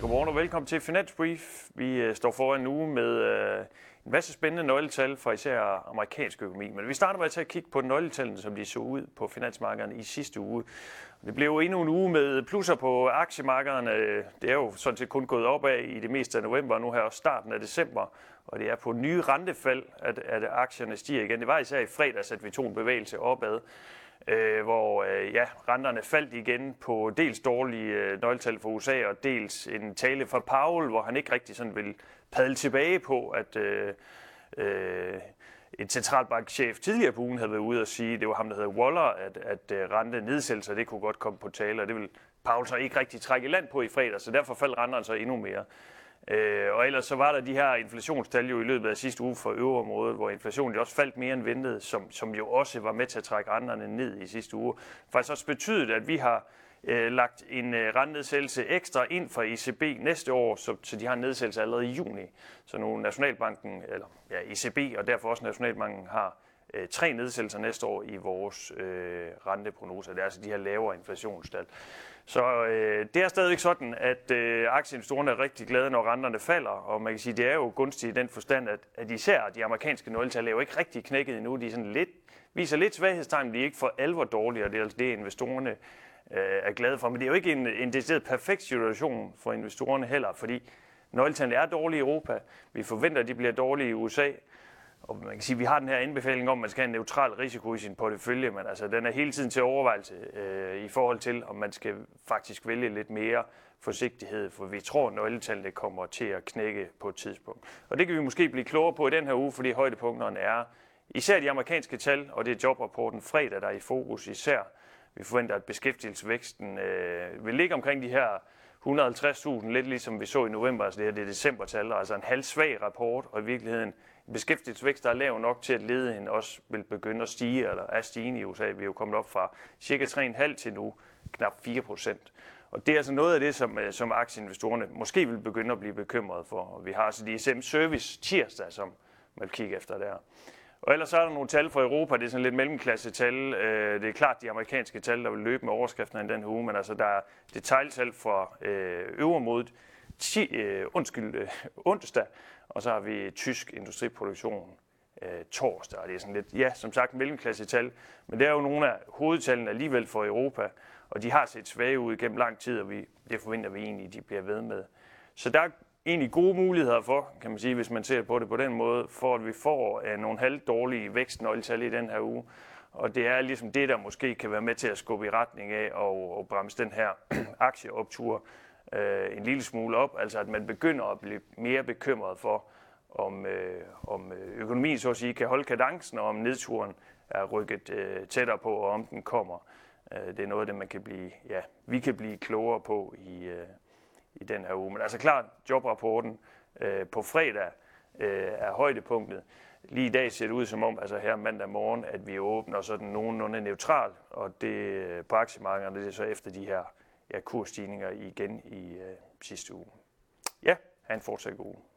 godmorgen og velkommen til Finansbrief. Vi øh, står foran en uge med øh, en masse spændende nøgletal fra især amerikansk økonomi. Men vi starter med at tage kigge på nøgletallene, som de så ud på finansmarkederne i sidste uge. Det blev endnu en uge med plusser på aktiemarkederne. Det er jo sådan set kun gået opad i det meste af november, og nu her også starten af december. Og det er på nye rentefald, at, at aktierne stiger igen. Det var især i fredags, at vi tog en bevægelse opad øh, hvor øh, ja, renterne faldt igen på dels dårlige øh, nøgletal for USA, og dels en tale fra Powell, hvor han ikke rigtig sådan vil padle tilbage på, at øh, øh, en centralbankchef tidligere på ugen havde været ude og sige, det var ham, der hedder Waller, at, at øh, rente nedsættelser, det kunne godt komme på tale, og det vil Powell så ikke rigtig trække i land på i fredag, så derfor faldt renterne så endnu mere. Øh, og ellers så var der de her inflationstal jo i løbet af sidste uge for øvreområdet, hvor inflationen jo også faldt mere end ventet, som, som jo også var med til at trække renterne ned i sidste uge. Faktisk også betydet, at vi har øh, lagt en øh, rentenedsættelse ekstra ind for ECB næste år, så, så de har en nedsættelse allerede i juni. Så nu Nationalbanken, eller ja, ECB og derfor også Nationalbanken har øh, tre nedsættelser næste år i vores øh, renteprognoser. Det er altså de her lavere inflationstal. Så øh, det er stadigvæk sådan, at øh, aktieinvestorerne er rigtig glade, når renterne falder, og man kan sige, det er jo gunstigt i den forstand, at, at især de amerikanske nøgletal er jo ikke rigtig knækket endnu. De er sådan lidt, viser lidt svaghedstegn, men de er ikke for alvor dårlige, og det er altså det, investorerne øh, er glade for. Men det er jo ikke en, en decideret perfekt situation for investorerne heller, fordi nøgletallene er dårlige i Europa. Vi forventer, at de bliver dårlige i USA. Og man kan sige, at vi har den her anbefaling om, at man skal have en neutral risiko i sin portefølje, men altså, den er hele tiden til overvejelse øh, i forhold til, om man skal faktisk vælge lidt mere forsigtighed, for vi tror, at nøgletallene kommer til at knække på et tidspunkt. Og det kan vi måske blive klogere på i den her uge, fordi højdepunkterne er især de amerikanske tal, og det er jobrapporten fredag, der er i fokus især. Vi forventer, at beskæftigelsesvæksten øh, vil ligge omkring de her 150.000, lidt ligesom vi så i november, altså det her det er decembertal, altså en halv svag rapport, og i virkeligheden beskæftigelsesvækst, der er lav nok til, at ledigheden også vil begynde at stige, eller er stigende i USA. Vi er jo kommet op fra cirka 3,5 til nu knap 4 procent. Og det er altså noget af det, som, øh, som aktieinvestorerne måske vil begynde at blive bekymret for. Og vi har altså DSM Service tirsdag, som man vil kigge efter der. Og ellers så er der nogle tal fra Europa, det er sådan lidt mellemklasse-tal. Øh, det er klart de amerikanske tal, der vil løbe med overskrifterne i den her uge, men altså der er detaljtal for øh, øvermodet 10, øh, undskyld, øh, onsdag, og så har vi tysk industriproduktion øh, torsdag, og det er sådan lidt, ja, som sagt mellemklassetal, men det er jo nogle af hovedtallene alligevel for Europa, og de har set svage ud gennem lang tid, og vi, det forventer vi egentlig, de bliver ved med. Så der egentlig gode muligheder for, kan man sige, hvis man ser på det på den måde, for at vi får øh, nogle halvdårlige vækstnøgletal i den her uge. Og det er ligesom det, der måske kan være med til at skubbe i retning af og, og bremse den her aktieoptur øh, en lille smule op, altså at man begynder at blive mere bekymret for, om, øh, om øh, økonomien så at sige kan holde kadencen, og om nedturen er rykket øh, tættere på, og om den kommer. Øh, det er noget af det, man kan blive, ja, vi kan blive klogere på i, øh, i den her uge. Men altså klart, jobrapporten øh, på fredag øh, er højdepunktet. Lige i dag ser det ud som om, altså her mandag morgen, at vi åbner sådan nogenlunde neutral, og det øh, på aktiemarkederne, det er så efter de her ja, kursstigninger igen i øh, sidste uge. Ja, have en fortsat god uge.